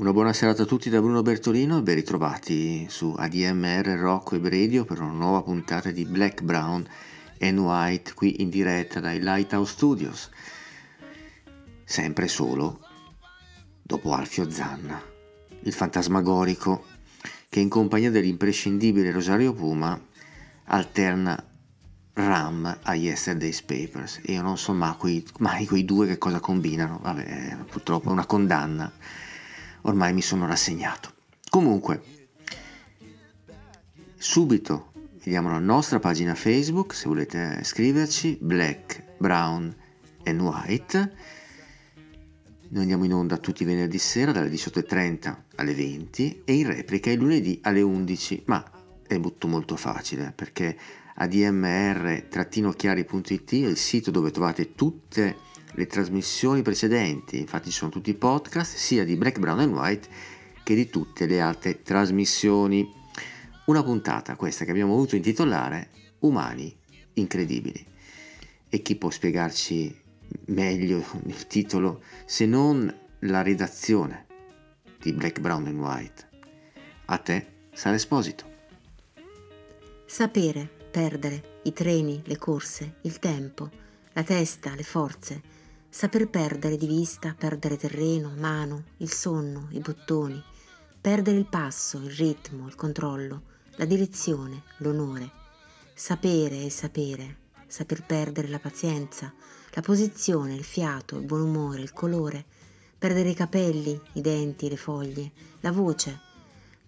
Una buona serata a tutti da Bruno Bertolino e ben ritrovati su ADMR Rock Web Radio per una nuova puntata di Black, Brown and White qui in diretta dai Lighthouse Studios. Sempre solo, dopo Alfio Zanna, il fantasmagorico che in compagnia dell'imprescindibile Rosario Puma alterna Ram a Yesterday's Papers. Io non so mai, mai quei due che cosa combinano, vabbè, purtroppo è una condanna ormai mi sono rassegnato. Comunque, subito vediamo la nostra pagina Facebook, se volete scriverci, Black, Brown and White. Noi andiamo in onda tutti i venerdì sera dalle 18.30 alle 20 e in replica il lunedì alle 11, ma è tutto molto facile perché admr-chiari.it è il sito dove trovate tutte le le trasmissioni precedenti, infatti sono tutti podcast sia di Black, Brown and White che di tutte le altre trasmissioni. Una puntata questa che abbiamo voluto intitolare Umani incredibili. E chi può spiegarci meglio il titolo se non la redazione di Black, Brown and White? A te, Sara Esposito. Sapere, perdere, i treni, le corse, il tempo, la testa, le forze, Saper perdere di vista, perdere terreno, mano, il sonno, i bottoni, perdere il passo, il ritmo, il controllo, la direzione, l'onore. Sapere e sapere, saper perdere la pazienza, la posizione, il fiato, il buon umore, il colore, perdere i capelli, i denti, le foglie, la voce,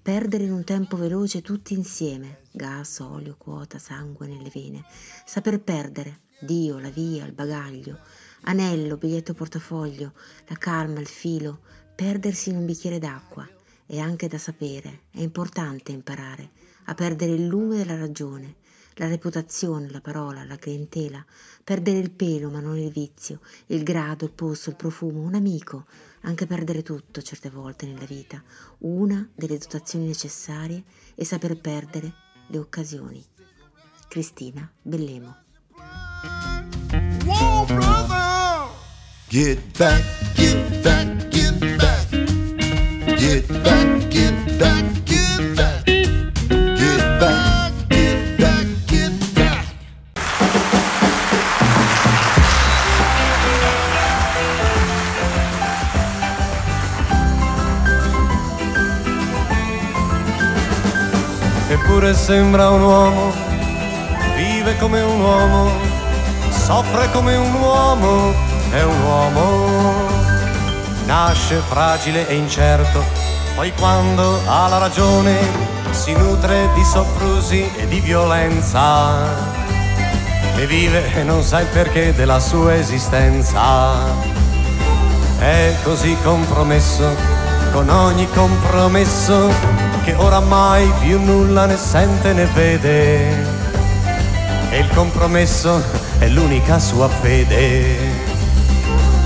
perdere in un tempo veloce tutti insieme, gas, olio, quota, sangue nelle vene, saper perdere, Dio, la via, il bagaglio, Anello, biglietto portafoglio, la calma, il filo, perdersi in un bicchiere d'acqua. È anche da sapere, è importante imparare a perdere il lume della ragione, la reputazione, la parola, la clientela, perdere il pelo ma non il vizio, il grado, il posto, il profumo, un amico, anche perdere tutto certe volte nella vita, una delle dotazioni necessarie è saper perdere le occasioni. Cristina Bellemo. Whoa, Get back, get back, get back. Get back, get back, get back. Get back, get back, get back. Eppure sembra un uomo, vive come un uomo, soffre come un uomo è un uomo. Nasce fragile e incerto, poi quando ha la ragione si nutre di soprusi e di violenza. E vive e non sa il perché della sua esistenza. È così compromesso con ogni compromesso che oramai più nulla ne sente né vede. E il compromesso è l'unica sua fede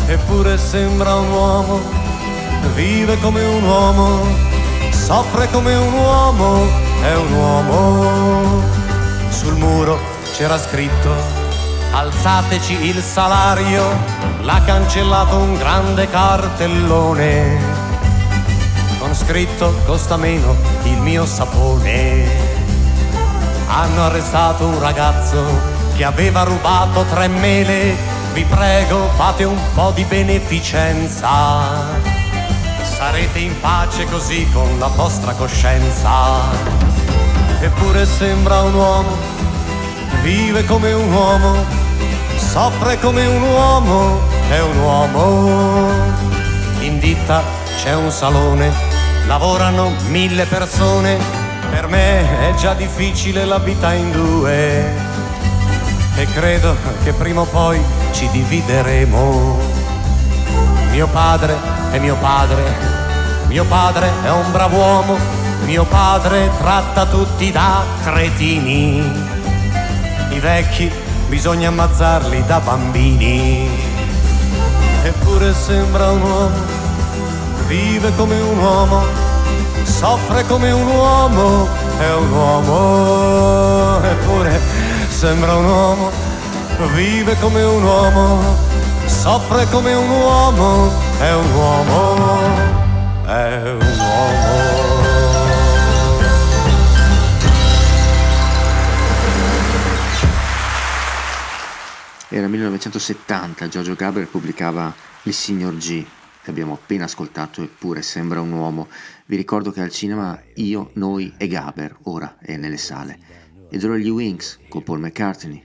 eppure sembra un uomo, vive come un uomo, soffre come un uomo, è un uomo. Sul muro c'era scritto, alzateci il salario, l'ha cancellato un grande cartellone, con scritto costa meno il mio sapone. Hanno arrestato un ragazzo che aveva rubato tre mele vi prego fate un po' di beneficenza. Sarete in pace così con la vostra coscienza. Eppure sembra un uomo, vive come un uomo, soffre come un uomo, è un uomo. In ditta c'è un salone, lavorano mille persone, per me è già difficile la vita in due e credo che prima o poi ci divideremo. Mio padre è mio padre, mio padre è un bravo uomo, Mio padre tratta tutti da cretini. I vecchi bisogna ammazzarli da bambini. Eppure sembra un uomo, vive come un uomo, soffre come un uomo, è un uomo. Eppure sembra un uomo, vive come un uomo, soffre come un uomo, è un uomo, è un uomo. Era 1970, Giorgio Gaber pubblicava Il signor G, che abbiamo appena ascoltato, eppure sembra un uomo. Vi ricordo che al cinema io, noi e Gaber, ora è nelle sale. Ed ora gli Wings con Paul McCartney.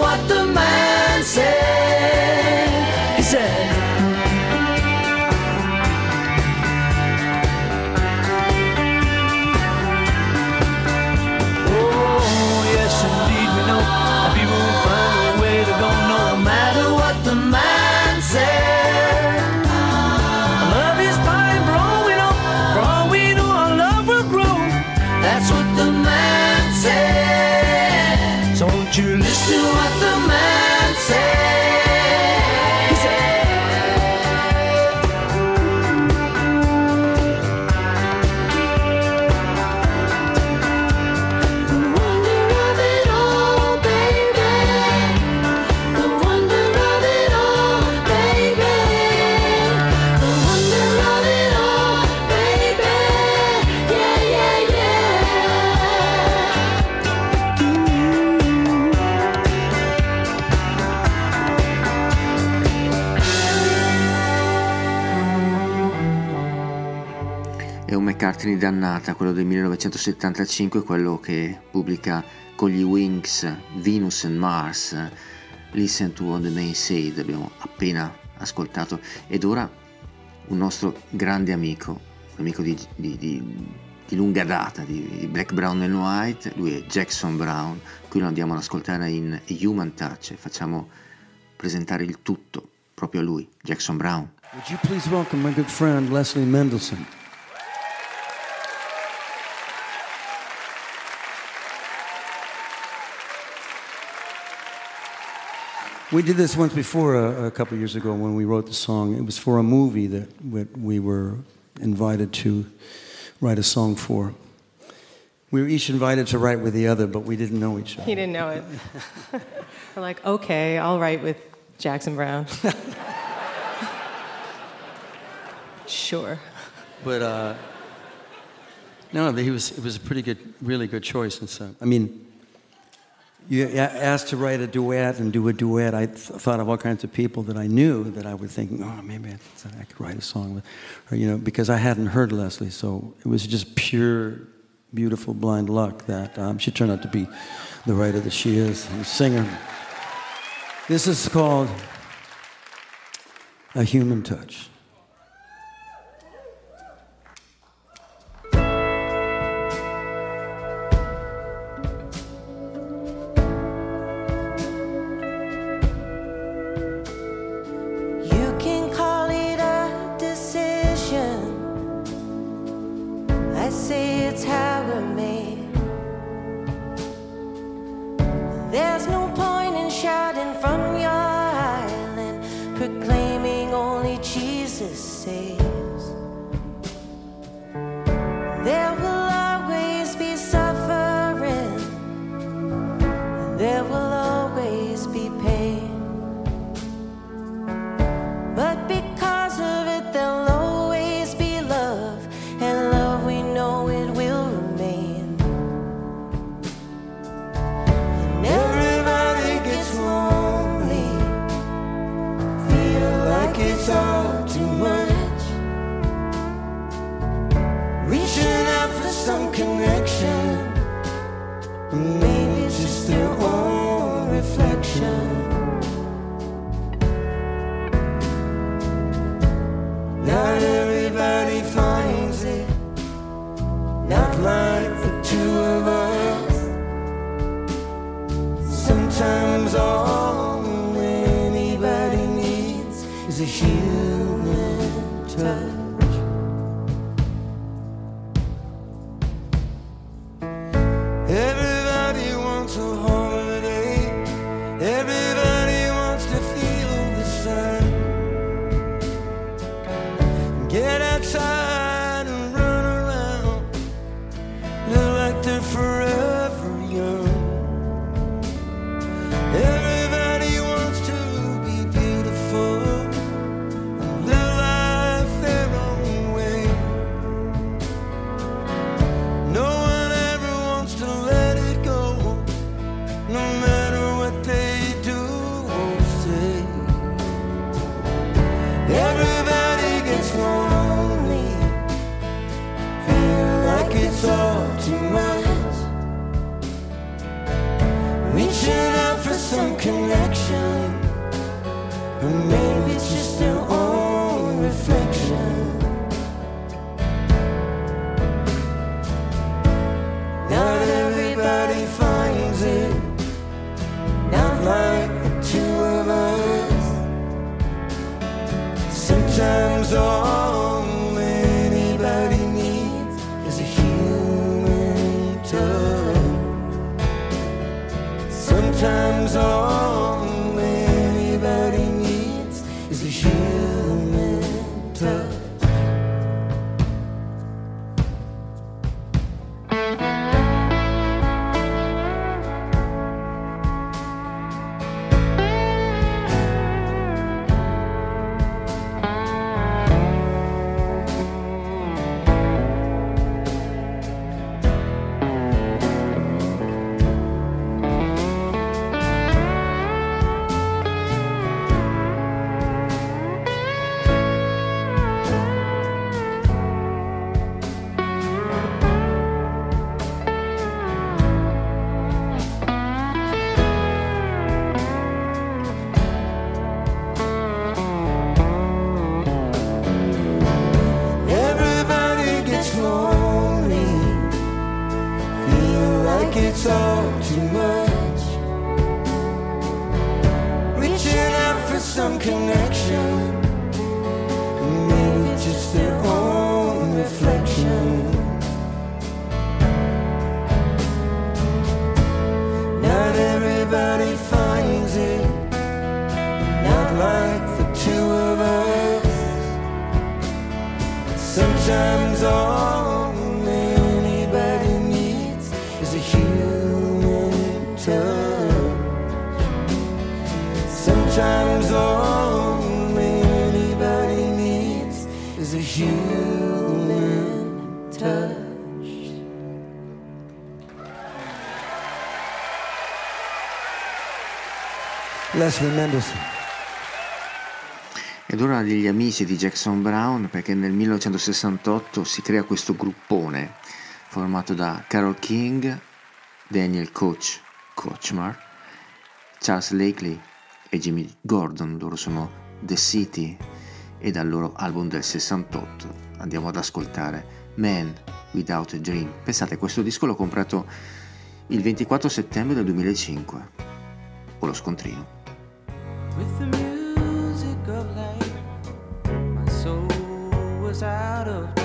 what the man said. McCartney dannata, quello del 1975, quello che pubblica con gli Wings Venus and Mars, Listen to What the Main Said, abbiamo appena ascoltato, ed ora un nostro grande amico, un amico di, di, di, di lunga data, di, Black, Brown and White, lui è Jackson Brown, qui lo andiamo ad ascoltare in Human Touch facciamo presentare il tutto proprio a lui, Jackson Brown. Would you please welcome my good friend Leslie Mendelssohn? We did this once before a, a couple years ago when we wrote the song. It was for a movie that we were invited to write a song for. We were each invited to write with the other, but we didn't know each other. He didn't know it. we're like, okay, I'll write with Jackson Brown. sure. But uh, no, he was. It was a pretty good, really good choice. And so, I mean, you asked to write a duet and do a duet, I th- thought of all kinds of people that I knew that I would think, oh, maybe I, I could write a song with, or you know, because I hadn't heard Leslie, so it was just pure, beautiful blind luck that um, she turned out to be the writer that she is, a singer. This is called a human touch. here. Ed ora degli amici di Jackson Brown perché nel 1968 si crea questo gruppone formato da Carol King, Daniel Coach Kochmar, Charles Lakely e Jimmy Gordon, loro sono The City e dal loro album del 68 andiamo ad ascoltare Man Without a Dream. Pensate, questo disco l'ho comprato il 24 settembre del 2005. O lo scontrino. With the music of life, my soul was out of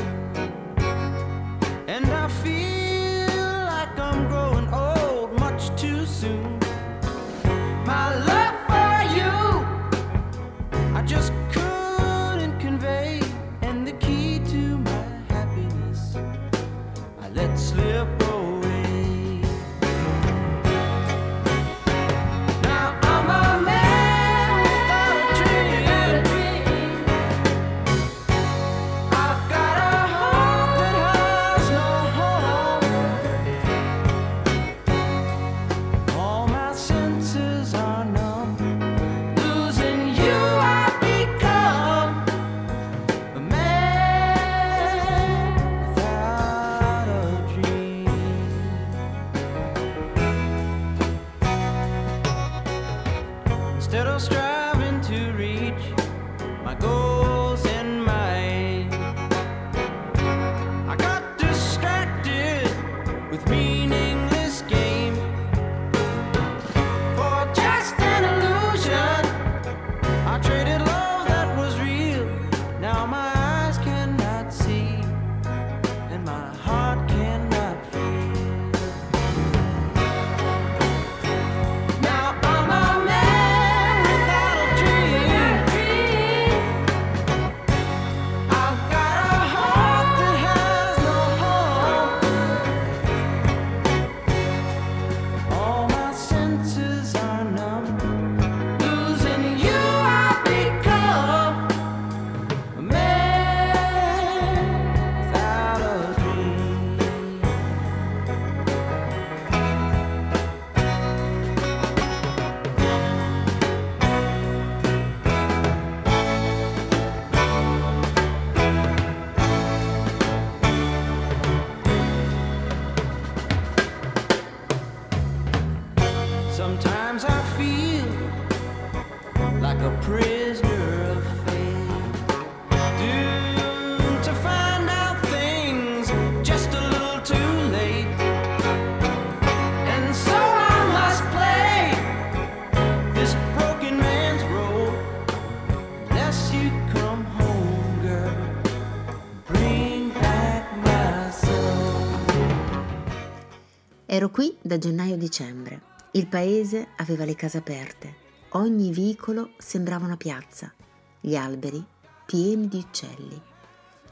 da gennaio a dicembre. Il paese aveva le case aperte. Ogni vicolo sembrava una piazza. Gli alberi pieni di uccelli.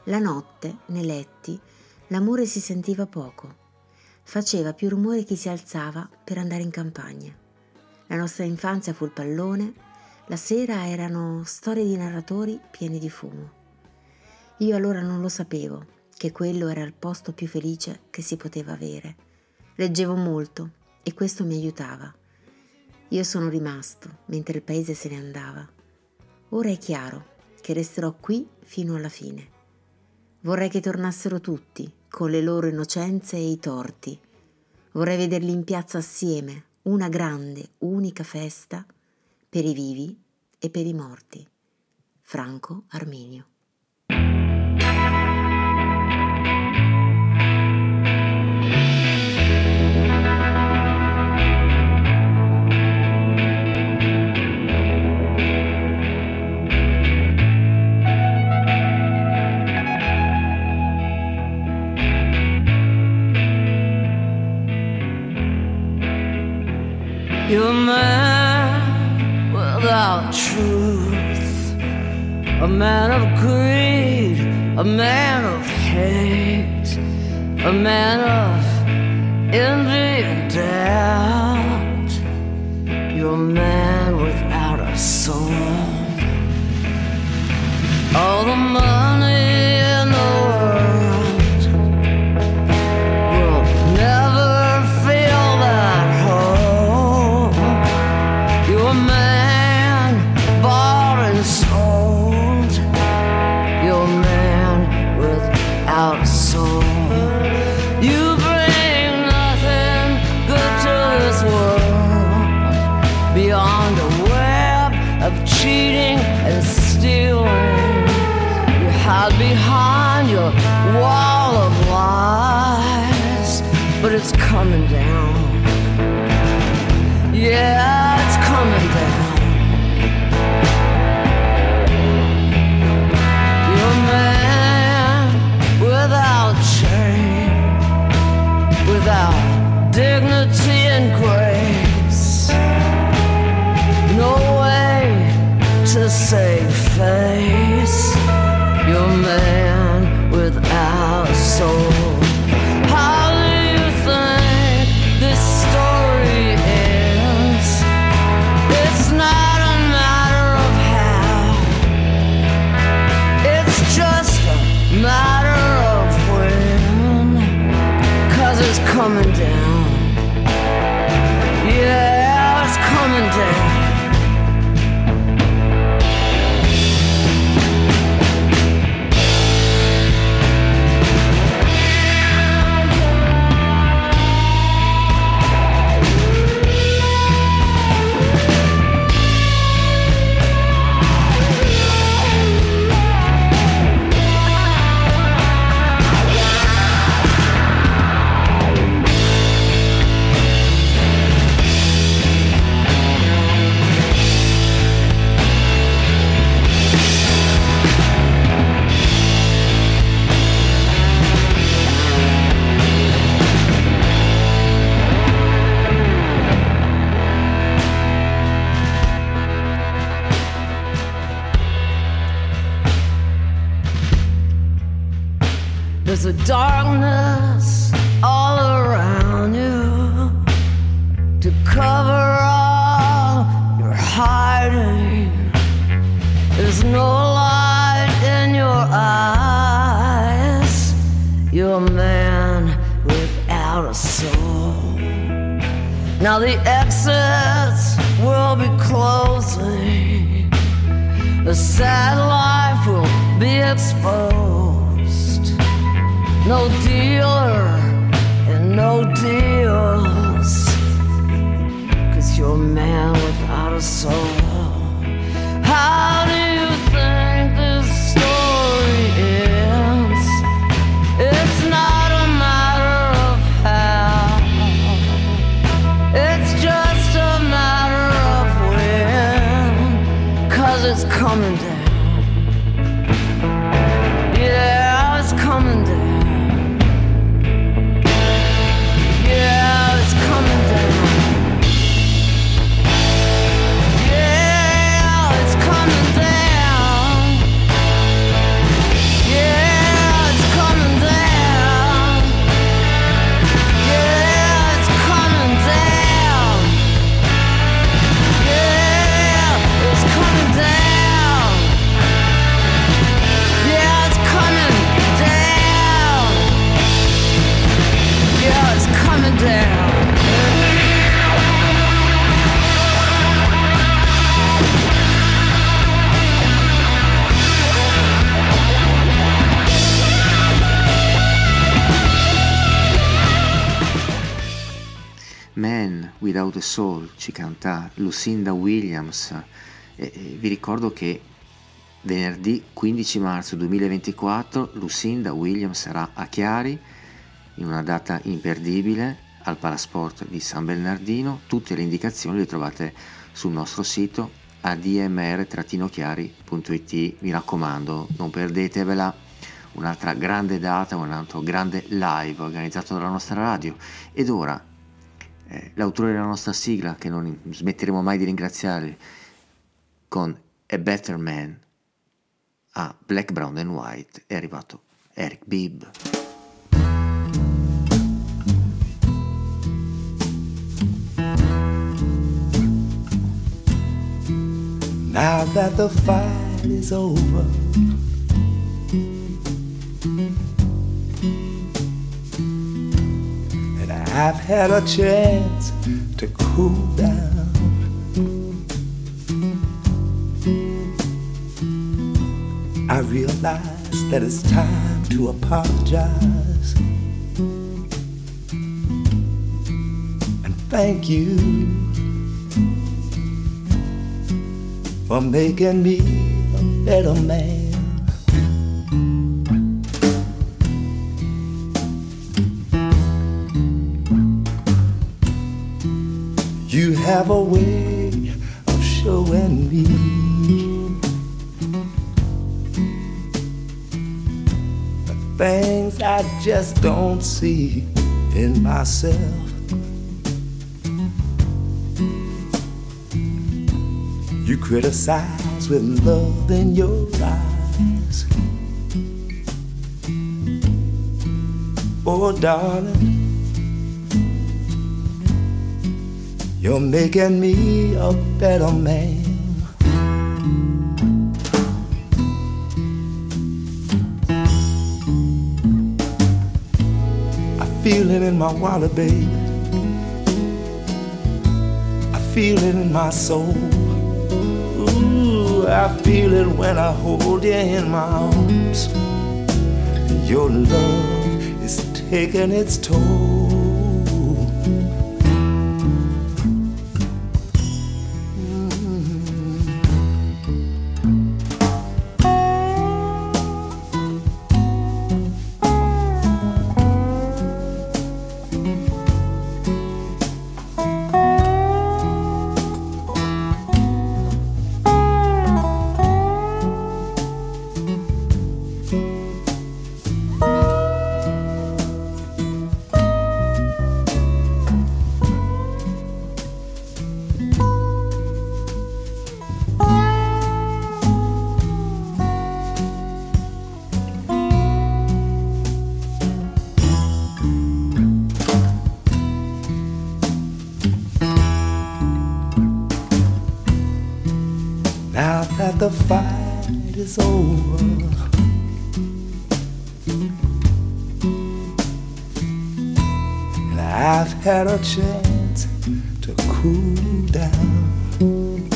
La notte, nei letti, l'amore si sentiva poco. Faceva più rumore chi si alzava per andare in campagna. La nostra infanzia fu il pallone, la sera erano storie di narratori pieni di fumo. Io allora non lo sapevo, che quello era il posto più felice che si poteva avere. Leggevo molto e questo mi aiutava. Io sono rimasto mentre il paese se ne andava. Ora è chiaro che resterò qui fino alla fine. Vorrei che tornassero tutti, con le loro innocenze e i torti. Vorrei vederli in piazza assieme, una grande, unica festa per i vivi e per i morti. Franco Arminio. You're a man without truth, a man of greed, a man of hate, a man of envy and doubt. You're a man without a soul. All the money. same thing. Without a Soul ci canta Lucinda Williams. E, vi ricordo che venerdì 15 marzo 2024 Lucinda Williams sarà a Chiari in una data imperdibile al Palasport di San Bernardino. Tutte le indicazioni le trovate sul nostro sito admr-chiari.it. Mi raccomando, non perdetevela un'altra grande data, un altro grande live organizzato dalla nostra radio. Ed ora eh, l'autore della nostra sigla, che non smetteremo mai di ringraziare, con A Better Man a Black, Brown and White, è arrivato Eric Bibb. Now that the fight is over I've had a chance to cool down. I realize that it's time to apologize. And thank you for making me a better man. Have a way of showing me the things I just don't see in myself. You criticize with love in your eyes. Oh, darling, you're making me a better man. I feel it in my wallet, baby. I feel it in my soul. Ooh, I feel it when I hold you in my arms. Your love is taking its toll. The fight is over, and I've had a chance to cool down.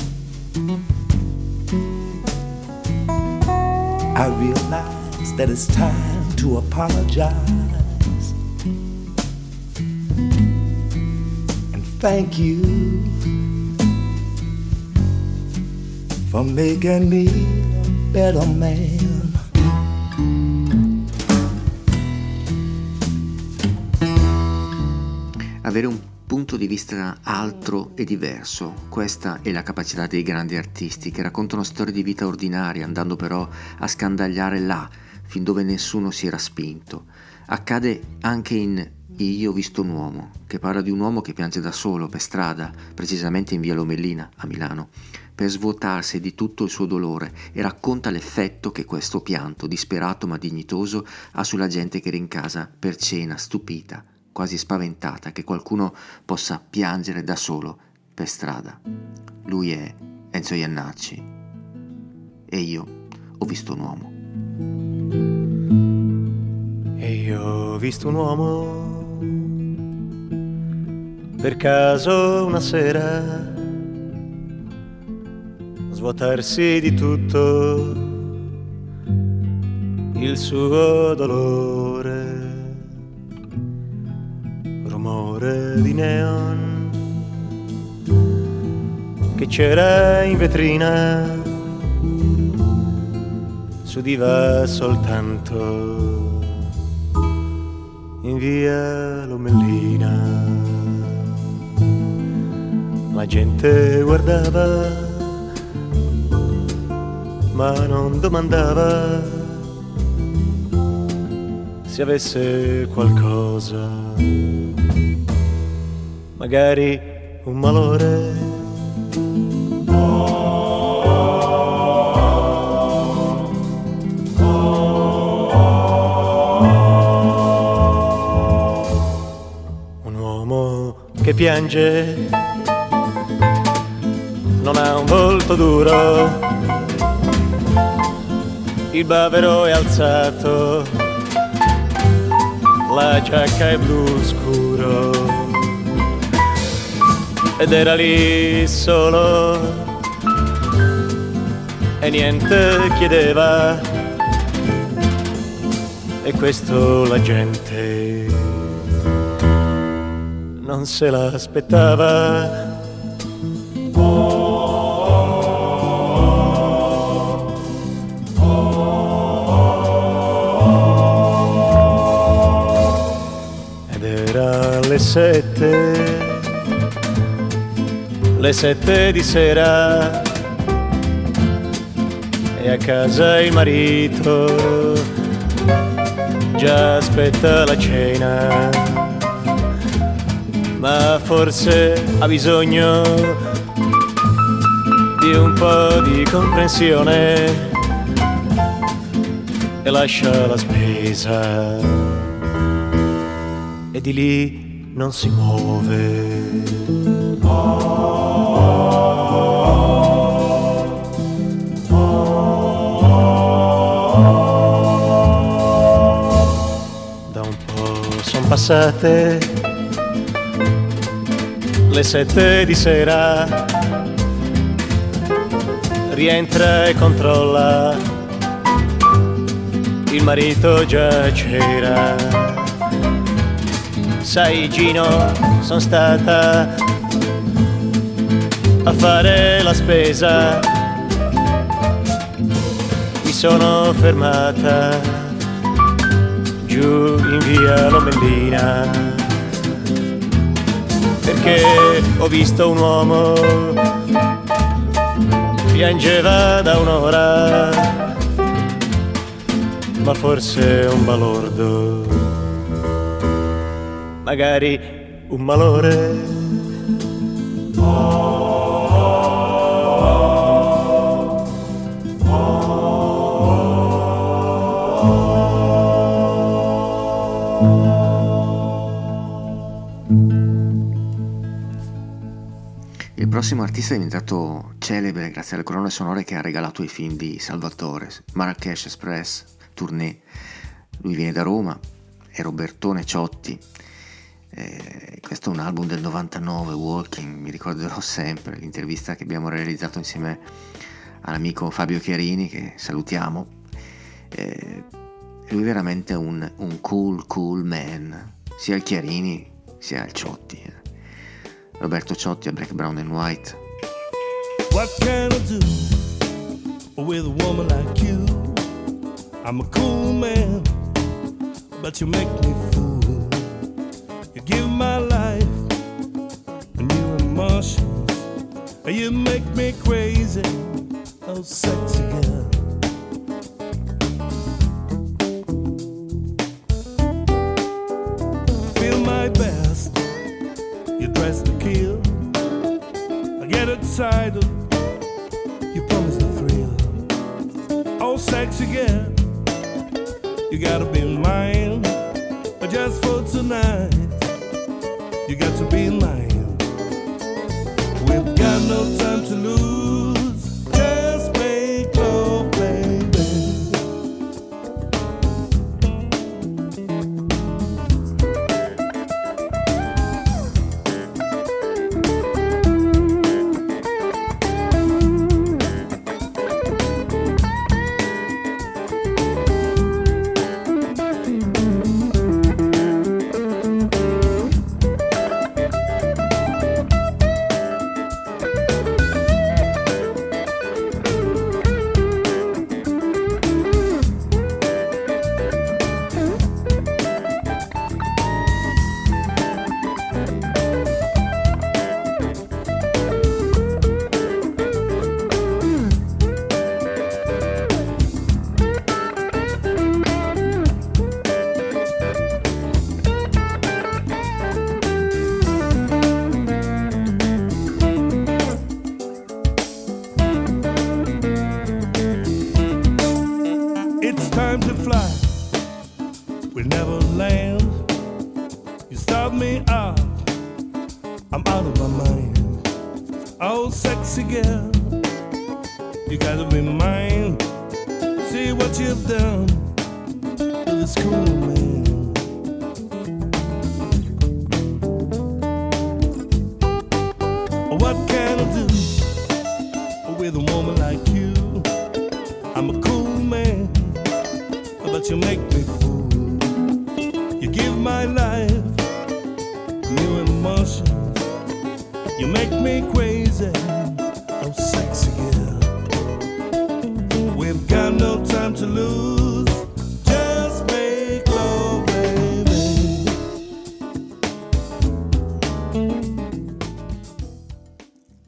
I realize that it's time to apologize and thank you for making me a better man. Avere un punto di vista altro e diverso, questa è la capacità dei grandi artisti che raccontano storie di vita ordinaria andando però a scandagliare là, fin dove nessuno si era spinto. Accade anche in Io ho visto un uomo, che parla di un uomo che piange da solo per strada, precisamente in via Lomellina a Milano, per svuotarsi di tutto il suo dolore e racconta l'effetto che questo pianto, disperato ma dignitoso, ha sulla gente che era in casa per cena, stupita, quasi spaventata che qualcuno possa piangere da solo per strada. Lui è Enzo Iannacci e io ho visto un uomo. E io ho visto un uomo per caso una sera svuotarsi di tutto il suo dolore, rumore di neon che c'era in vetrina s'udiva soltanto in via Lomellina. La gente guardava, ma non domandava se avesse qualcosa, magari un malore. Un uomo che piange non ha un volto duro il bavero è alzato, la giacca è blu scuro ed era lì solo e niente chiedeva e questo la gente non se l'aspettava. Sette, le sette di sera. E a casa il marito già aspetta la cena, ma forse ha bisogno di un po' di comprensione. E lascia la spesa. E di lì non si muove. Da un po' son passate le sette di sera. Rientra e controlla, il marito già c'era. Sai Gino, son stata a fare la spesa. Mi sono fermata giù in via Lomellina perché ho visto un uomo piangeva da un'ora ma forse un balordo magari un malore Il prossimo artista è diventato celebre grazie alle colonne sonore che ha regalato ai film di Salvatore, Marrakesh Express, Tournée. Lui viene da Roma, è Robertone Ciotti. Eh, questo è un album del 99, Walking, mi ricorderò sempre l'intervista che abbiamo realizzato insieme all'amico Fabio Chiarini, che salutiamo. Eh, lui è veramente un, un cool, cool man, sia il Chiarini sia il Ciotti. eh. Roberto Ciotti a Black, Brown and White. What can I do with a woman like you? I'm a cool man, but you make me fool. Give my life new emotions, you make me crazy. Oh, sexy girl. Feel my best. You dress to kill. I get excited. You promise the thrill. Oh, sexy girl. You gotta be mine. But just for tonight. To be. We've got no time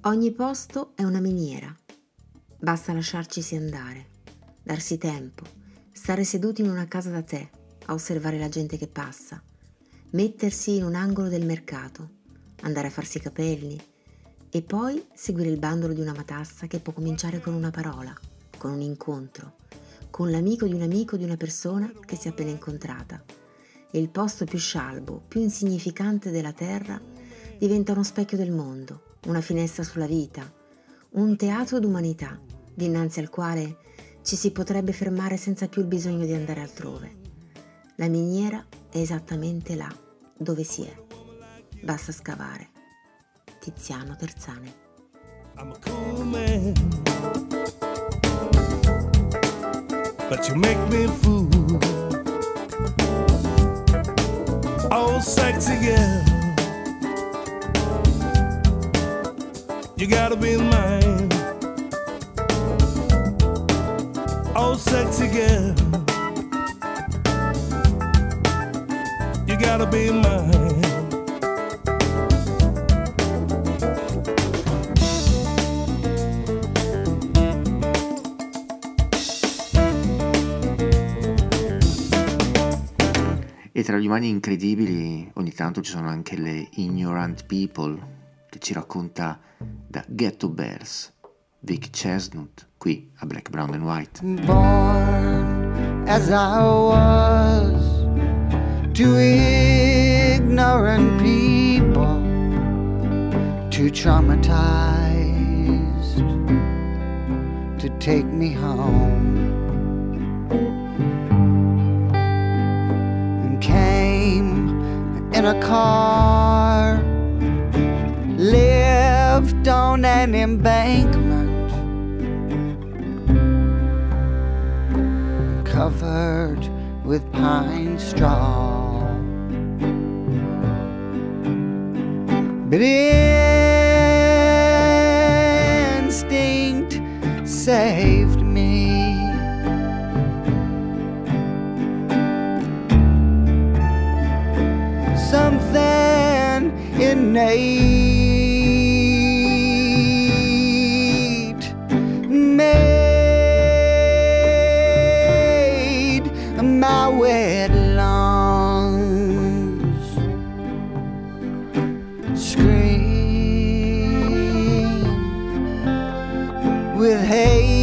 Ogni posto è una miniera. Basta lasciarcisi andare, darsi tempo, stare seduti in una casa da tè, a osservare la gente che passa, mettersi in un angolo del mercato, andare a farsi i capelli e poi seguire il bandolo di una matassa che può cominciare con una parola, con un incontro, con l'amico di un amico di una persona che si è appena incontrata. E il posto più scialbo, più insignificante della terra diventa uno specchio del mondo, una finestra sulla vita, un teatro d'umanità dinanzi al quale ci si potrebbe fermare senza più il bisogno di andare altrove. La miniera è esattamente là dove si è. Basta scavare. Tiziano Terzane. I'm a man. But you make me fool. Oh, sexy girl. You gotta be mine. Oh, sexy girl. You gotta be mine. E tra gli umani incredibili ogni tanto ci sono anche le ignorant people che ci racconta da Ghetto Bears, Vic Chestnut, qui a Black, Brown and White. born as I was to ignorant people, too traumatized to take me home. And came in a car, lived on an embankment. covered with pine straw. But instinct saved me. Something innate with hate.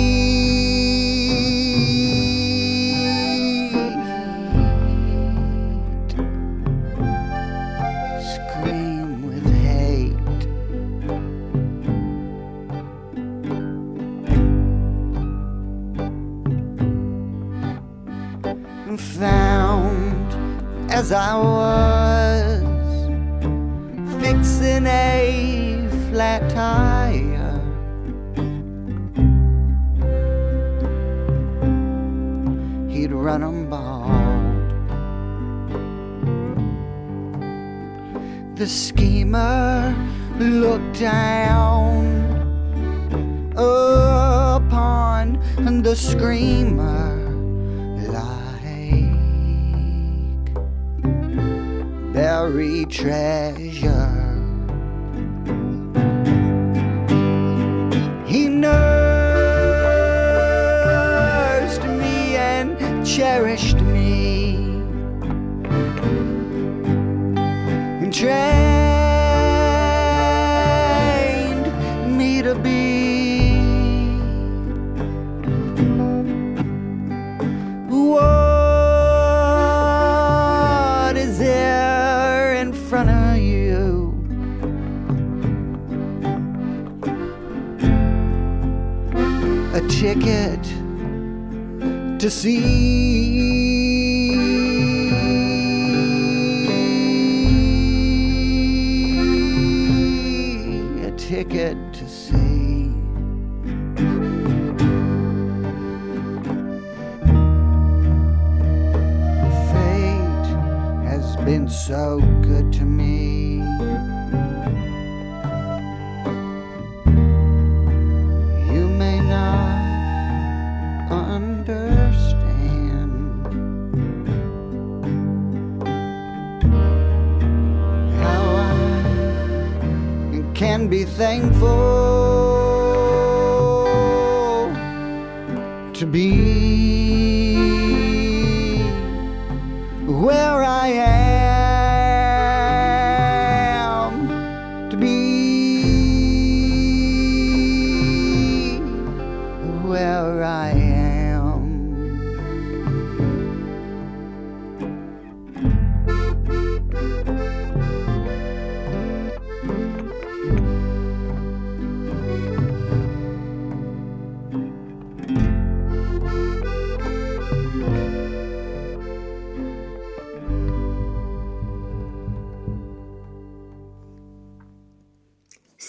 thankful.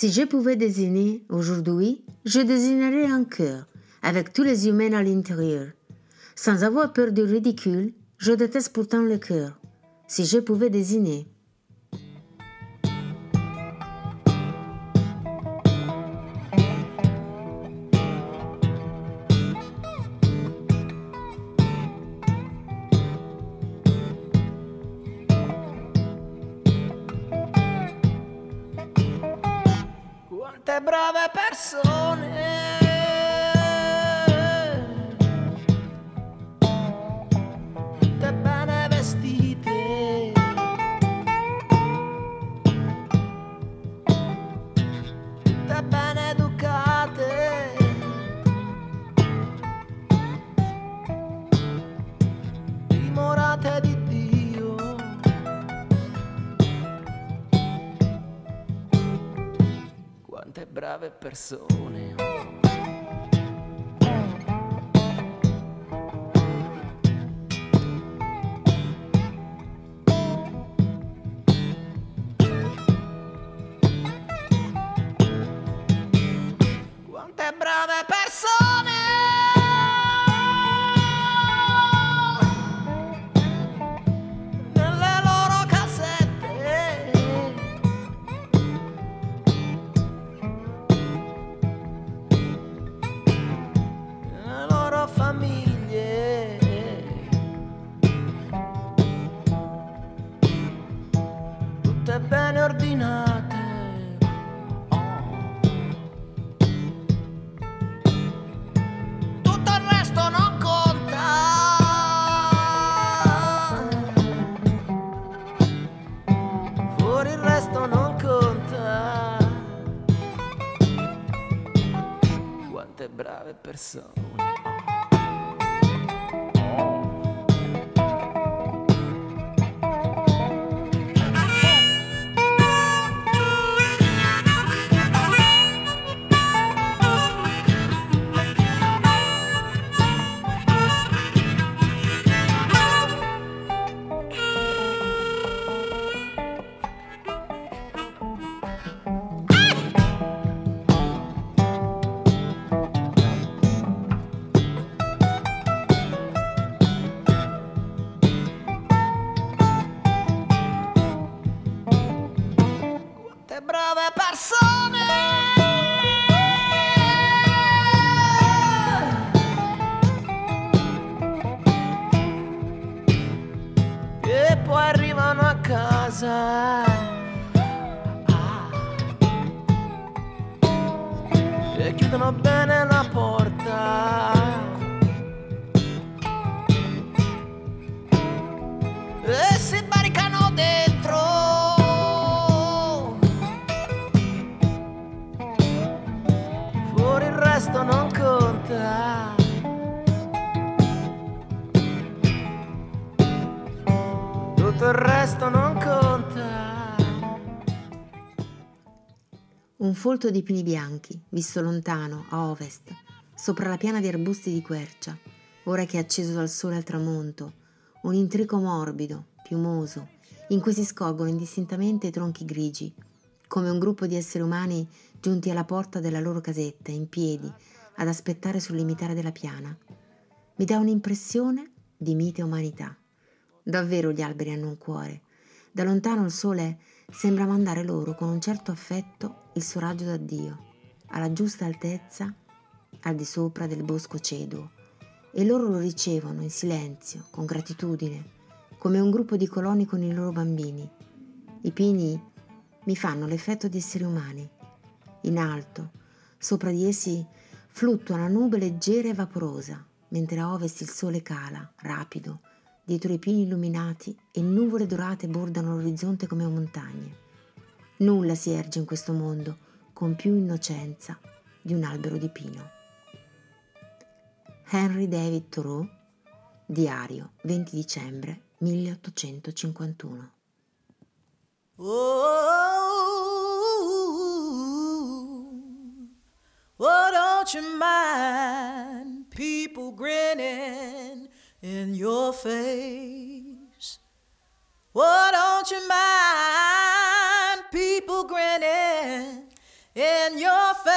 Si je pouvais désigner aujourd'hui, je désignerais un cœur, avec tous les humains à l'intérieur. Sans avoir peur du ridicule, je déteste pourtant le cœur. Si je pouvais désigner, persone. persona. folto di pini bianchi, visto lontano, a ovest, sopra la piana di arbusti di quercia, ora che è acceso dal sole al tramonto, un intrico morbido, piumoso, in cui si scorgono indistintamente i tronchi grigi, come un gruppo di esseri umani giunti alla porta della loro casetta, in piedi, ad aspettare sul limitare della piana. Mi dà un'impressione di mite umanità. Davvero gli alberi hanno un cuore. Da lontano il sole sembra mandare loro con un certo affetto il suo raggio d'addio, alla giusta altezza, al di sopra del bosco ceduo, e loro lo ricevono in silenzio, con gratitudine, come un gruppo di coloni con i loro bambini. I pini mi fanno l'effetto di esseri umani. In alto, sopra di essi, fluttua una nube leggera e vaporosa, mentre a ovest il sole cala, rapido, dietro i pini illuminati e nuvole dorate bordano l'orizzonte come montagne. Nulla si erge in questo mondo con più innocenza di un albero di pino. Henry David Thoreau, diario 20 dicembre 1851. Oh, oh, don't you mind people grinning in your face? Oh, don't you mind people grinning in your face?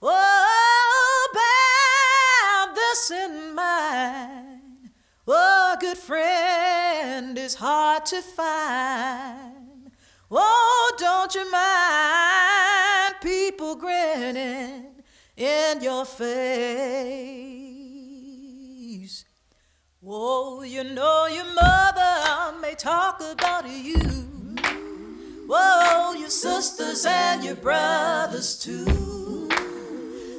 Oh, bear this in mind. Oh, a good friend is hard to find. Oh, don't you mind people grinning in your face? Oh, you know your mother may talk about you. Whoa, your sisters and your brothers too.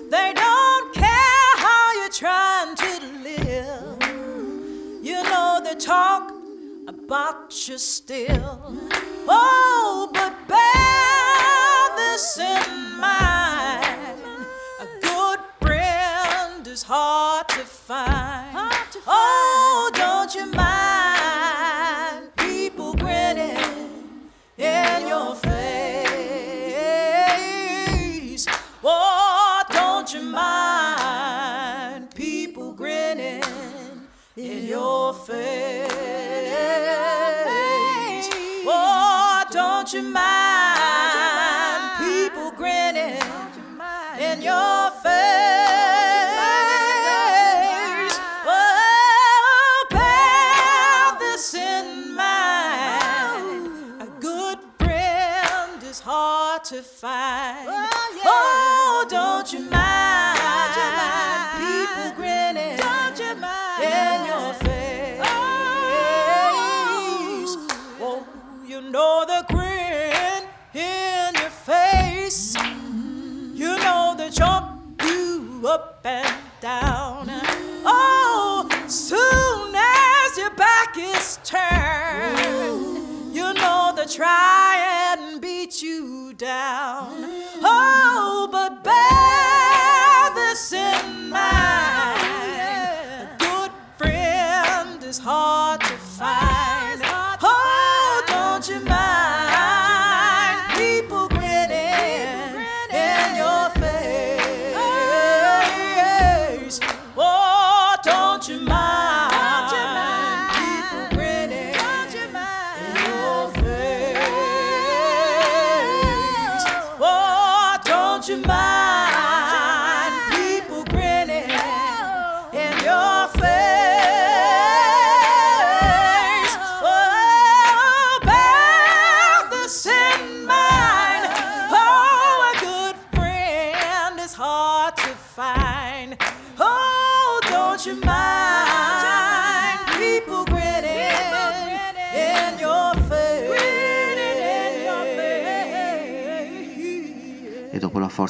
They don't care how you're trying to live. You know they talk about you still. Oh, but bear this in mind. A good friend is hard to find. Oh, don't you mind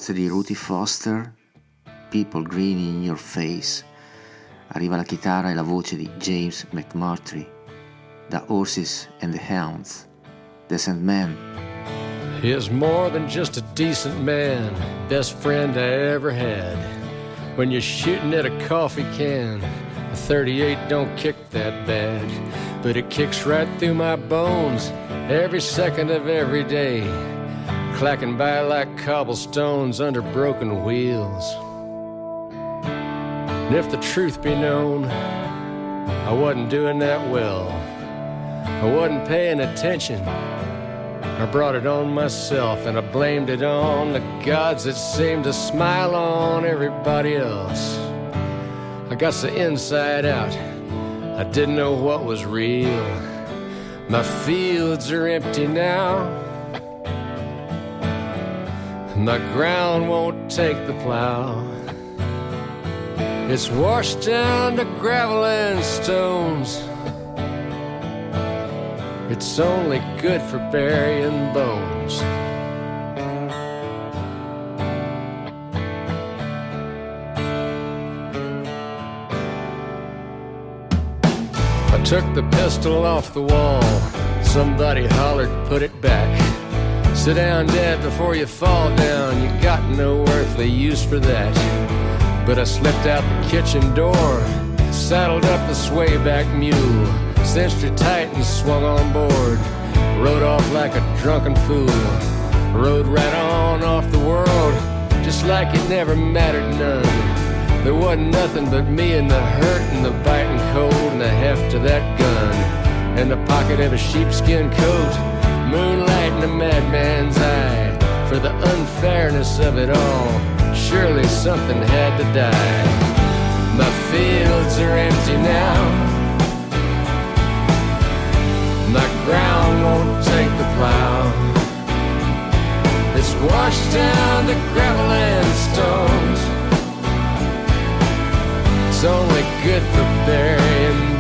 Dopo di Ruthie Foster, People Green in Your Face, arriva la chitarra e la voce di James McMurtry, da Horses and the Hounds, The Sandman. He is more than just a decent man, best friend I ever had. When you're shooting at a coffee can, a 38 don't kick that bad, but it kicks right through my bones every second of every day. Clacking by like cobblestones under broken wheels. And if the truth be known, I wasn't doing that well. I wasn't paying attention. I brought it on myself and I blamed it on the gods that seemed to smile on everybody else. I got the inside out. I didn't know what was real. My fields are empty now. My ground won't take the plow. It's washed down to gravel and stones. It's only good for burying bones. I took the pistol off the wall. Somebody hollered, put it back. Sit down, dead before you fall down. You got no earthly use for that. But I slipped out the kitchen door, saddled up the swayback mule, cinched her tight and swung on board. Rode off like a drunken fool. Rode right on off the world, just like it never mattered none. There wasn't nothing but me and the hurt and the biting cold and the heft of that gun. And the pocket of a sheepskin coat, moonlight in a madman's eye. For the unfairness of it all, surely something had to die. My fields are empty now. My ground won't take the plow. It's washed down to gravel and stones. It's only good for burying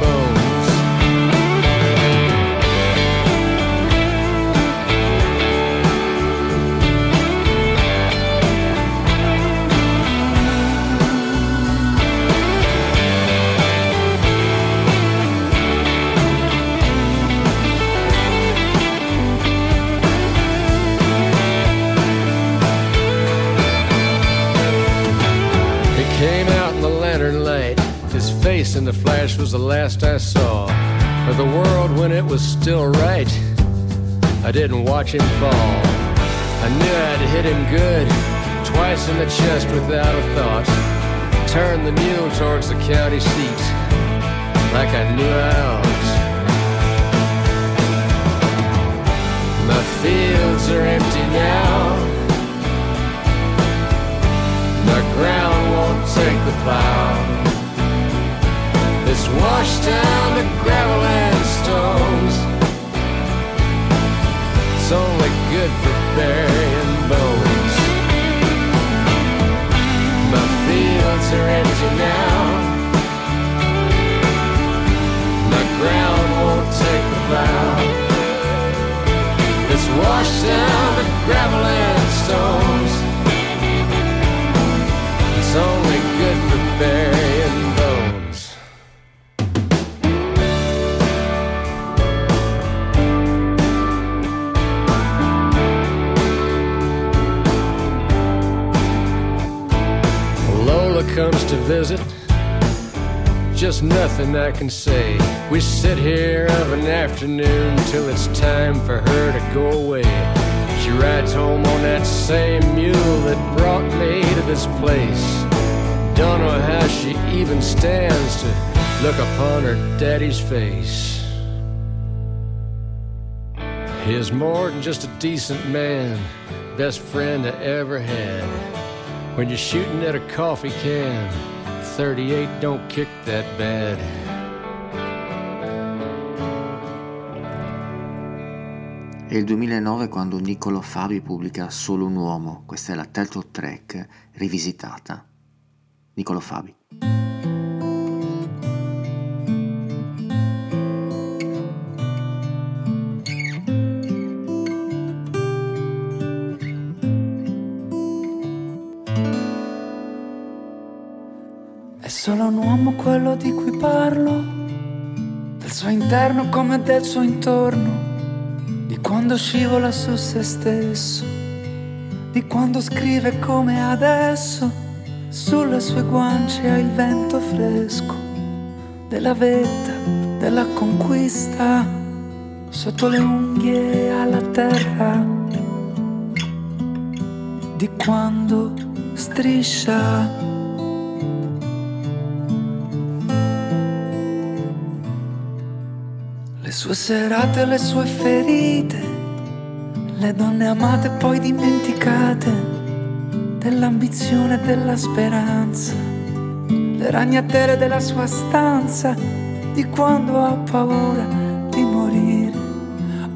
face in the flash was the last I saw of the world when it was still right. I didn't watch him fall. I knew I'd hit him good, twice in the chest without a thought. Turned the mule towards the county seat, like I knew I ought. My fields are empty now. The ground won't take the plow. It's washed down to gravel and stones. It's only good for burying bones. My fields are empty now. My ground won't take the plow. It's washed down to gravel and stones. It's only good for burying comes to visit. Just nothing I can say. We sit here of an afternoon till it's time for her to go away. She rides home on that same mule that brought me to this place. Don't know how she even stands to look upon her daddy's face. He is more than just a decent man, best friend I ever had. When you're shooting at a coffee can, 38 don't kick that bad. È il 2009 quando Niccolo Fabi pubblica Solo un uomo, questa è la title track rivisitata. Niccolo Fabi. Del suo interno come del suo intorno, di quando scivola su se stesso, di quando scrive come adesso, sulle sue guance ha il vento fresco, della vetta, della conquista, sotto le unghie alla terra. di quando striscia. Le sue serate, le sue ferite, le donne amate e poi dimenticate, dell'ambizione e della speranza, le ragnatele della sua stanza, di quando ha paura di morire.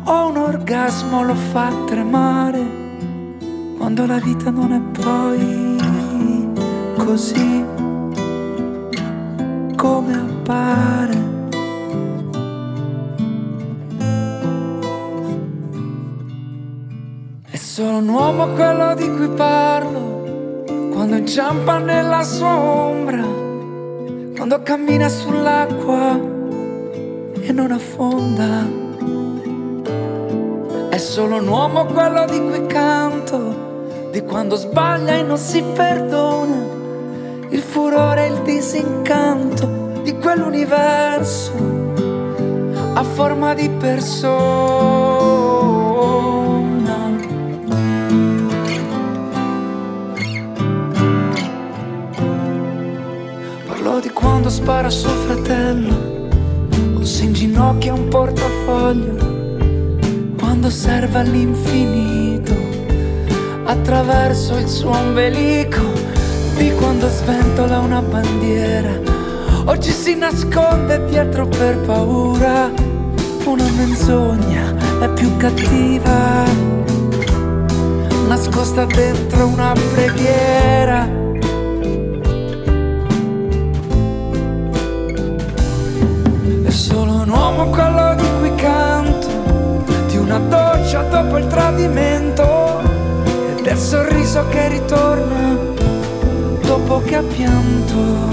O un orgasmo lo fa tremare, quando la vita non è poi così come appare. Solo un uomo quello di cui parlo, quando inciampa nella sua ombra, quando cammina sull'acqua e non affonda. È solo un uomo quello di cui canto, di quando sbaglia e non si perdona, il furore e il disincanto di quell'universo a forma di persona. Quando spara suo fratello, o si inginocchia un portafoglio. Quando serve all'infinito. Attraverso il suo ombelico. Di quando sventola una bandiera. O ci si nasconde dietro per paura. Una menzogna è più cattiva. Nascosta dentro una preghiera uomo quello di cui canto di una doccia dopo il tradimento e del sorriso che ritorna dopo che ha pianto.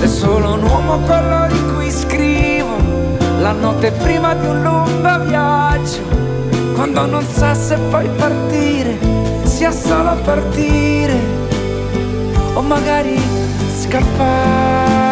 È solo un uomo quello di cui scrivo la notte prima di un lungo viaggio, quando non sa se poi partire, sia solo partire o magari scappare.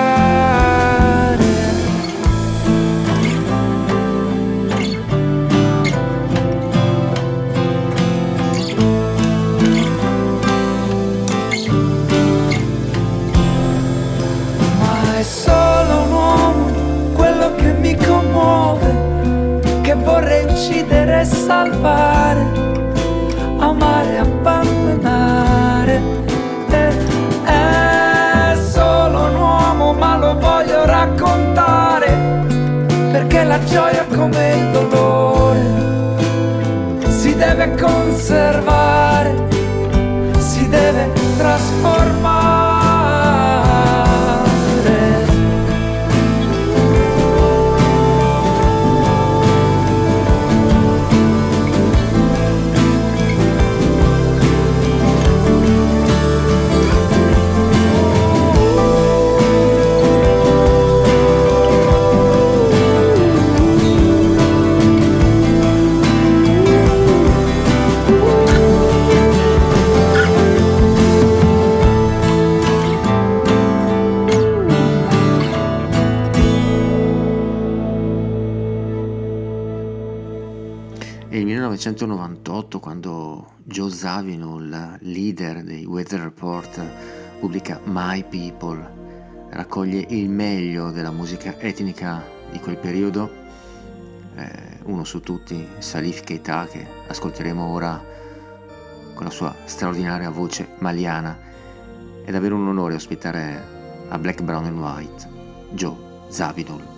Commuove, che vorrei uccidere e salvare, amare e abbandonare. È solo un uomo, ma lo voglio raccontare, perché la gioia come il dolore si deve conservare, si deve trasformare. 1998 quando Joe Zawinul, leader dei Weather Report, pubblica My People, raccoglie il meglio della musica etnica di quel periodo, eh, uno su tutti, Salif Keita, che ascolteremo ora con la sua straordinaria voce maliana. È davvero un onore ospitare a Black, Brown and White Joe Zawinul.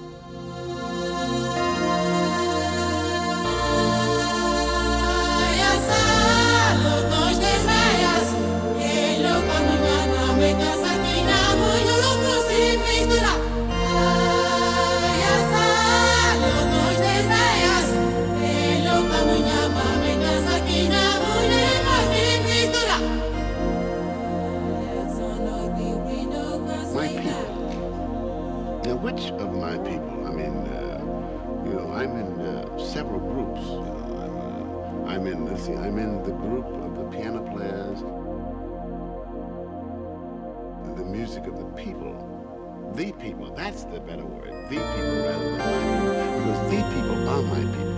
I'm in the group of the piano players, the music of the people. The people. That's the better word. The people rather than my people, because the people are my people.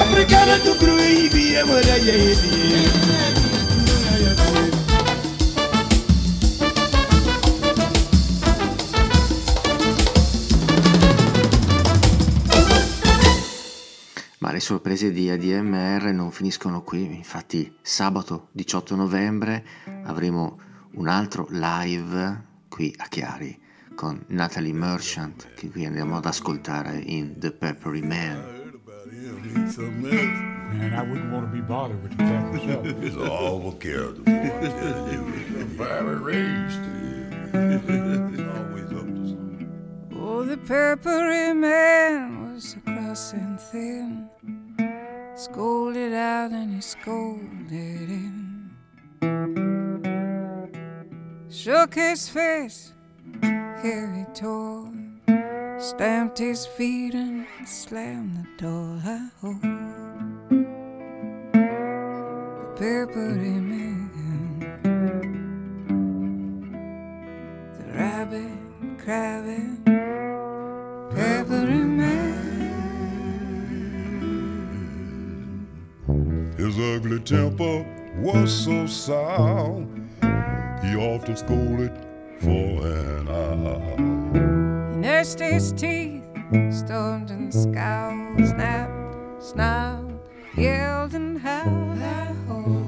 Africana tu cruibi e moraya sorprese di ADMR non finiscono qui, infatti sabato 18 novembre avremo un altro live qui a Chiari con Natalie Merchant che qui andiamo ad ascoltare in The Peppery Man. Man, I wouldn't want to be bothered with the cat myself. It's all over character. Fiery raised. Always up to something. Oh, the purple man was a crossing thin, scolded out and he scolded in. Shook his face, here he tore, stamped his feet and slammed the door. I hope the purple man, the rabbit crabbing, purple man. His ugly temper was so sour, he often scolded for an hour. He gnashed his teeth, stormed and scowled, snapped, snarled, yelled and howled.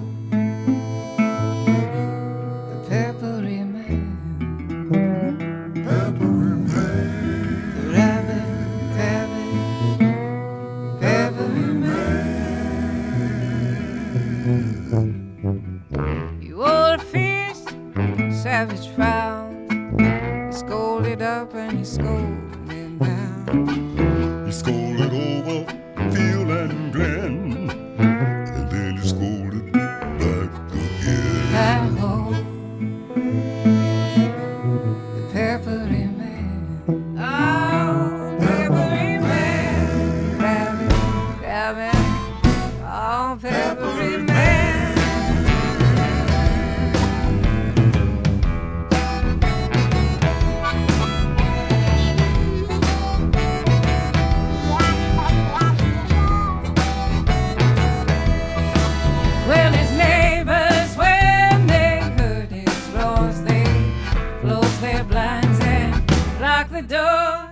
Savage frown. He scolded up and he scolded down. He scolded over field and glen, the door.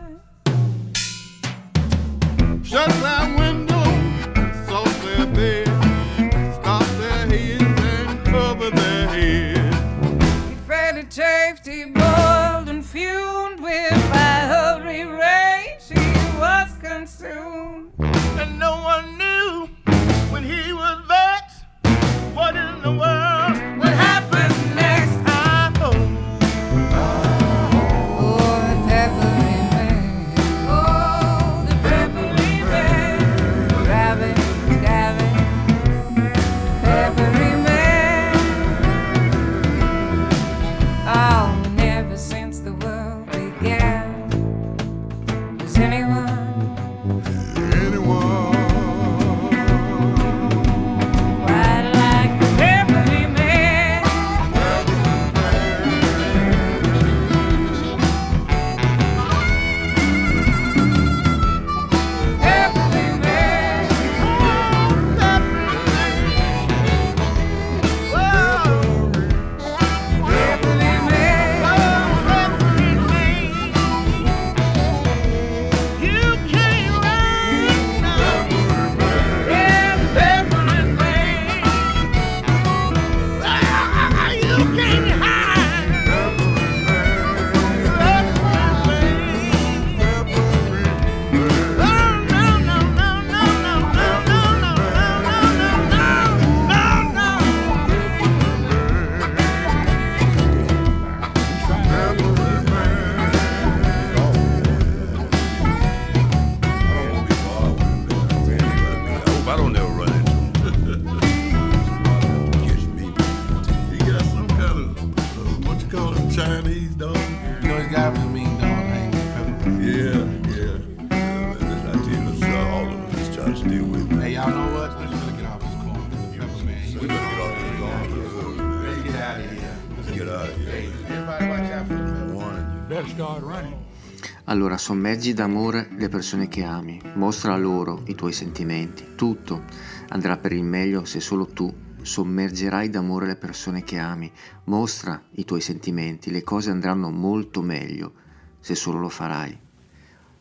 Allora, sommergi d'amore le persone che ami, mostra loro i tuoi sentimenti, tutto andrà per il meglio se solo tu sommergerai d'amore le persone che ami, mostra i tuoi sentimenti, le cose andranno molto meglio se solo lo farai.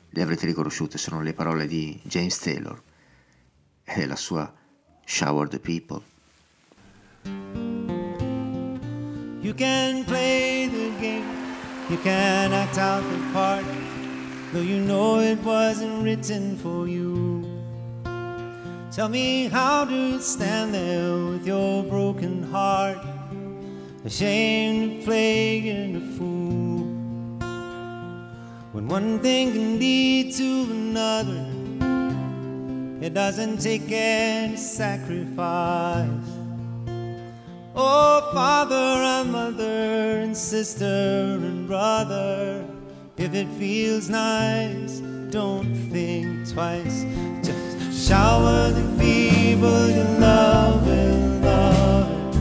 Le avrete riconosciute, sono le parole di James Taylor e la sua Shower the People. You can play the game, you can act out the part, though you know it wasn't written for you. Tell me how do you stand there with your broken heart, ashamed, plaguing a fool? When one thing can lead to another, it doesn't take any sacrifice. Oh, father and mother and sister and brother, if it feels nice, don't think twice. Just shower the people you love with love.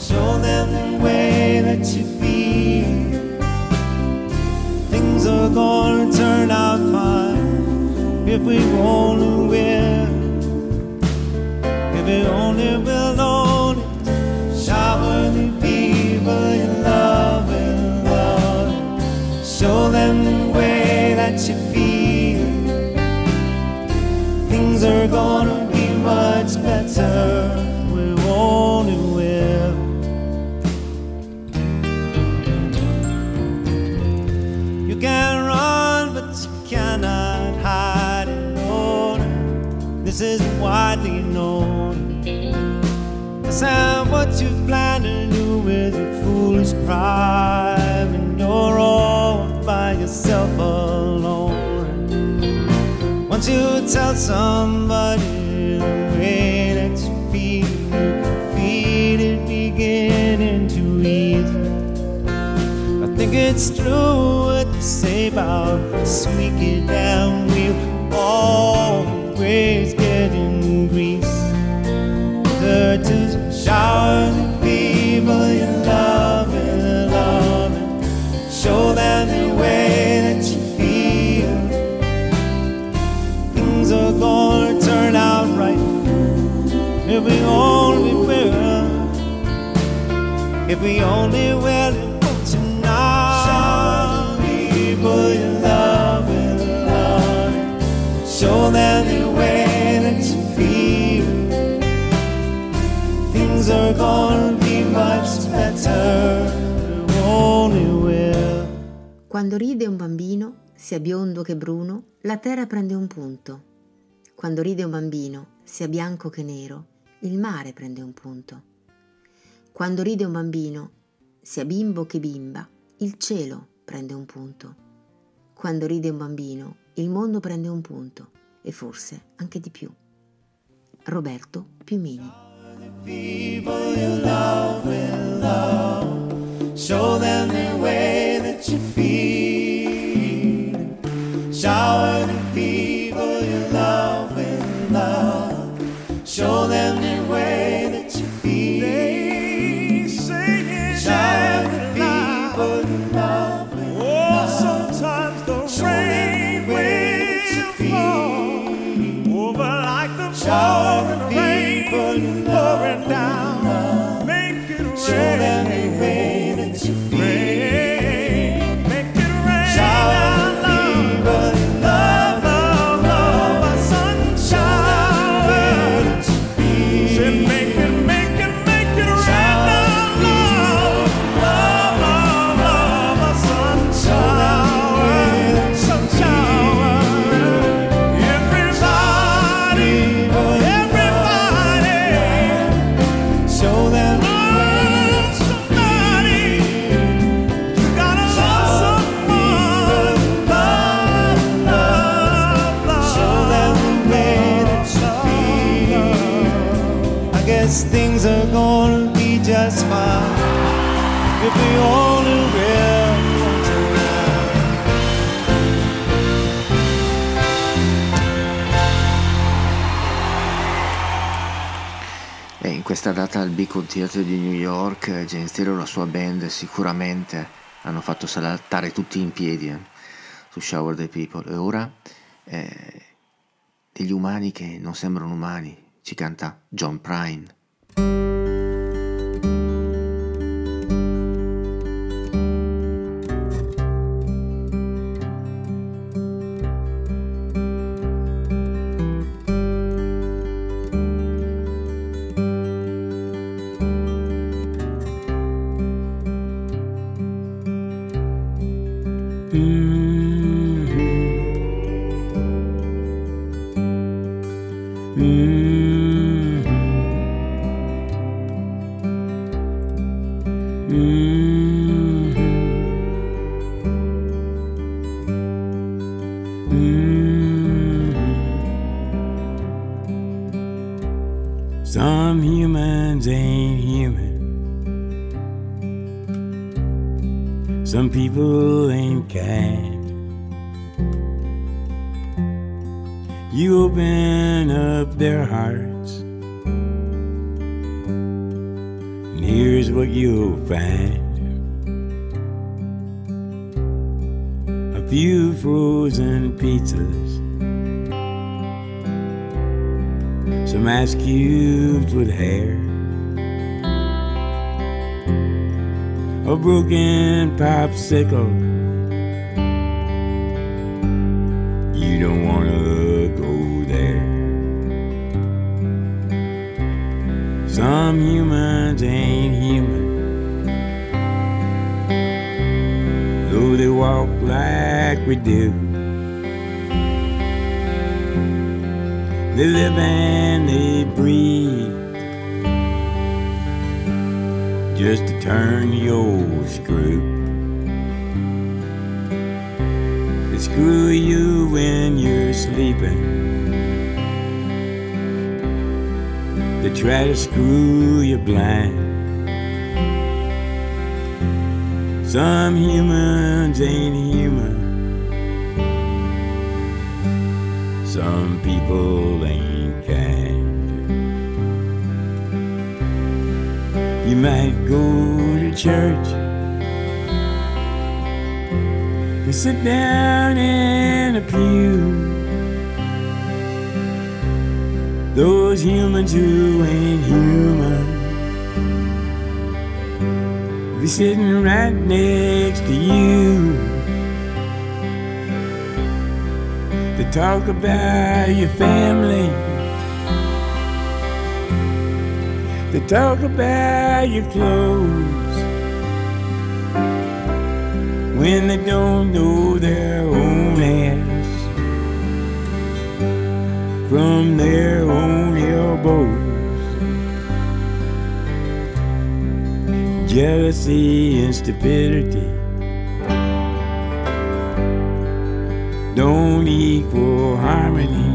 Show them the way that you feel. Things are gonna turn out fine if we only will. If we only will Are gonna be much better. We only will. You can run, but you cannot hide it. No, this is widely known. That's what you plan to do with your foolish pride. You tell somebody the way that you feel, you can feel it beginning to ease. I think it's true what they say about a squeaky down wheel always getting grease. There to If we only will tonight. Shower the people you love and love. Show them the way that you feel. Things are gonna be much better. only will. Quando ride un bambino, sia biondo che bruno, la terra prende un punto. Quando ride un bambino, sia bianco che nero, il mare prende un punto. Quando ride un bambino, sia bimbo che bimba, il cielo prende un punto. Quando ride un bambino, il mondo prende un punto e forse anche di più. Roberto Piumini. Show the questa data al Beacon Theatre di New York, eh, Jane Stereo e la sua band sicuramente hanno fatto saltare tutti in piedi eh, su Shower the People. E ora eh, degli umani che non sembrano umani, ci canta John Prine. Some people ain't kind. You open up their hearts, and here's what you'll find a few frozen pizzas, some ice cubes with hair. A broken popsicle. You don't wanna go there. Some humans ain't human. Though they walk like we do. They live and they turn old screw. They screw you when you're sleeping. They try to screw you blind. Some humans ain't human. Some people ain't kind. You might go church They sit down in a pew. Those humans who ain't human be sitting right next to you. They talk about your family. They talk about your clothes when they don't know their own ass from their own elbows. Jealousy and stupidity don't equal harmony.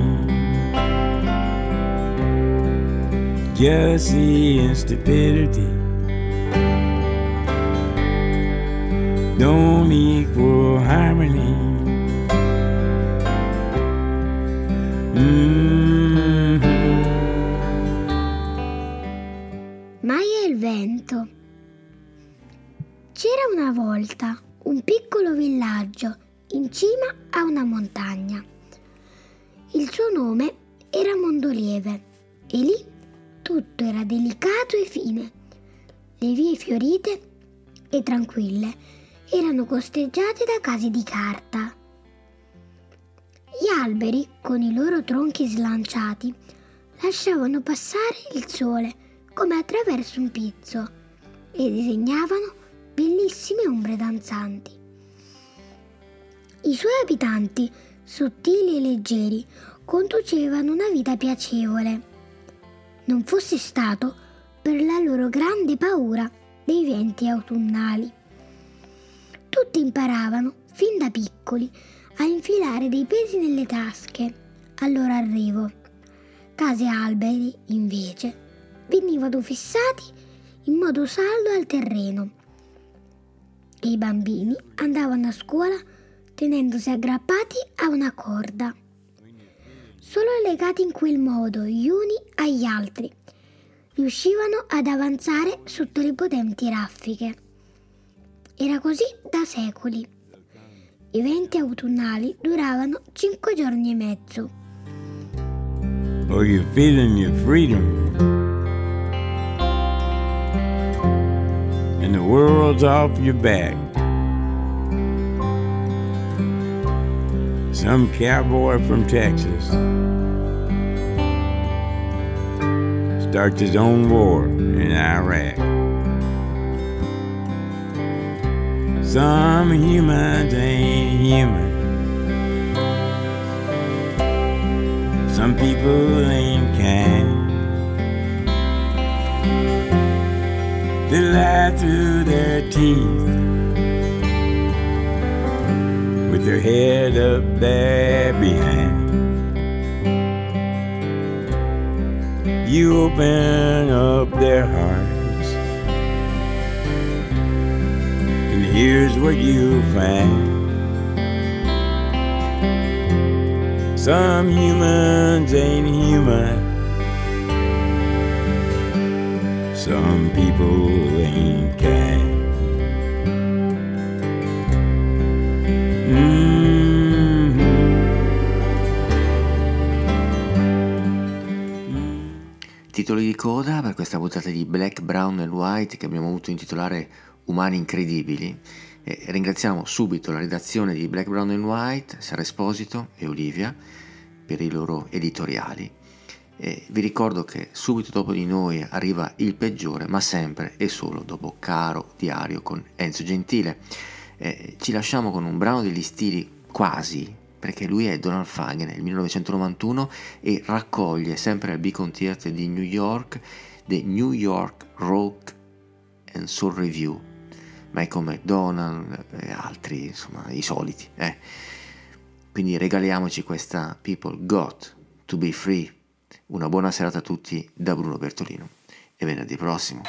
Jealousy and stupidity don't equal harmony. Mhm. Maya e il vento. C'era una volta un piccolo villaggio in cima a una montagna. Il suo nome era Mondolieve e lì tutto era delicato e fine. Le vie fiorite e tranquille erano costeggiate da case di carta. Gli alberi, con i loro tronchi slanciati, lasciavano passare il sole come attraverso un pizzo e disegnavano bellissime ombre danzanti. I suoi abitanti, sottili e leggeri, conducevano una vita piacevole. Non fosse stato per la loro grande paura dei venti autunnali. Tutti imparavano, fin da piccoli, a infilare dei pesi nelle tasche al loro arrivo. Case e alberi, invece, venivano fissati in modo saldo al terreno e i bambini andavano a scuola tenendosi aggrappati a una corda. Solo legati in quel modo gli uni agli altri riuscivano ad avanzare sotto le potenti raffiche. Era così da secoli. I venti autunnali duravano cinque giorni e mezzo. Are you feeling your freedom? And the world's off your back. Some cowboy from Texas starts his own war in Iraq. Some humans ain't human. Some people ain't kind. They lie through their teeth with their head up there behind. you open up their hearts. Here's what you find. Some humans ain't human. Some people ain't kind. Titoli di coda per questa puntata di Black, Brown and White che abbiamo voluto intitolare Umani Incredibili. E ringraziamo subito la redazione di Black, Brown and White, Sara Esposito e Olivia per i loro editoriali. E vi ricordo che subito dopo di noi arriva il peggiore, ma sempre e solo dopo Caro Diario con Enzo Gentile. E ci lasciamo con un brano degli stili quasi, perché lui è Donald Fagen nel 1991 e raccoglie sempre al Beacon Theatre di New York The New York Rock and Soul Review, Michael McDonald e altri, insomma, i soliti. Eh. Quindi regaliamoci questa People Got to Be Free. Una buona serata a tutti da Bruno Bertolino e venerdì prossimo.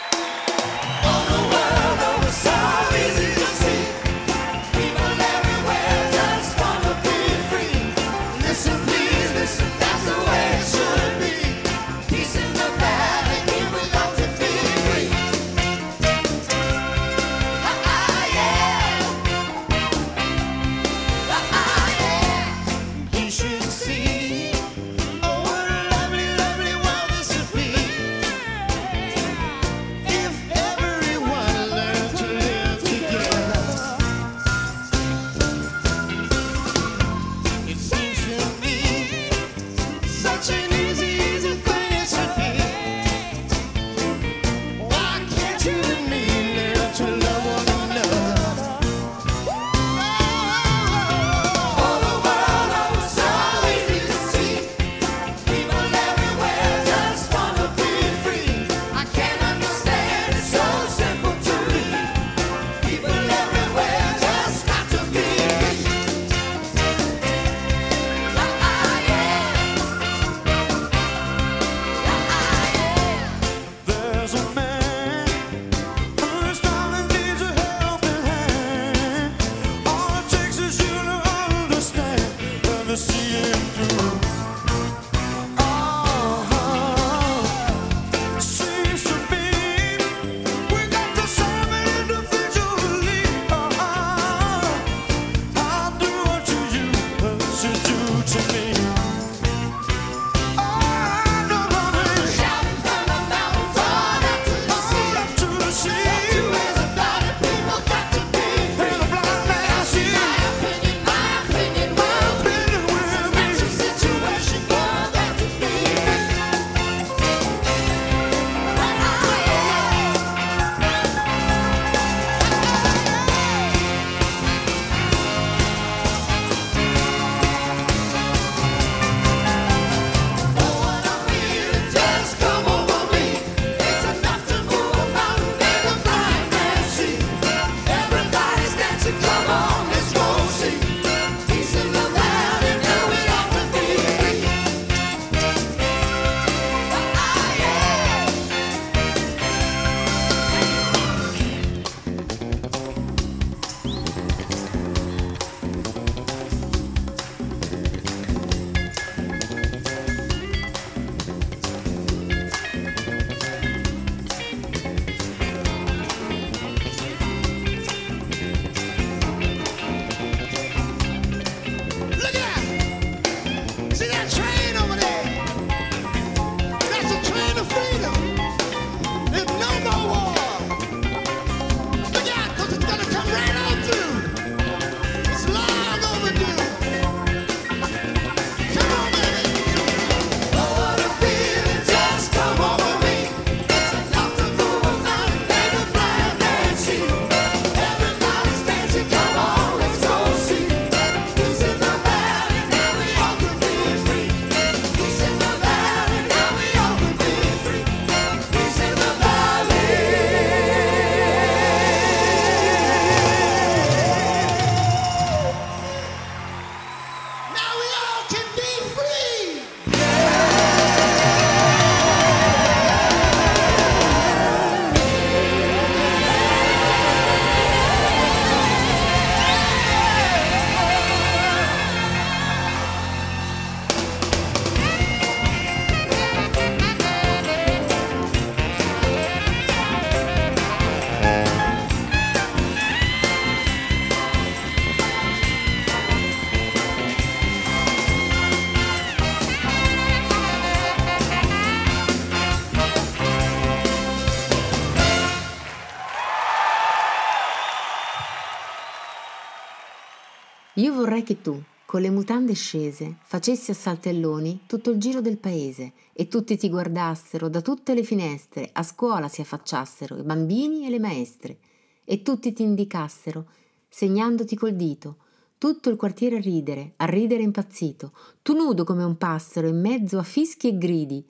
Che tu, con le mutande scese, facessi a saltelloni tutto il giro del paese e tutti ti guardassero da tutte le finestre, a scuola si affacciassero, i bambini e le maestre, e tutti ti indicassero, segnandoti col dito, tutto il quartiere a ridere, a ridere impazzito, tu nudo come un passero in mezzo a fischi e gridi,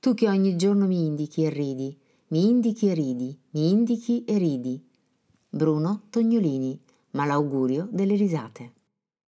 tu che ogni giorno mi indichi e ridi, mi indichi e ridi, mi indichi e ridi. Bruno Tognolini, malaugurio delle risate.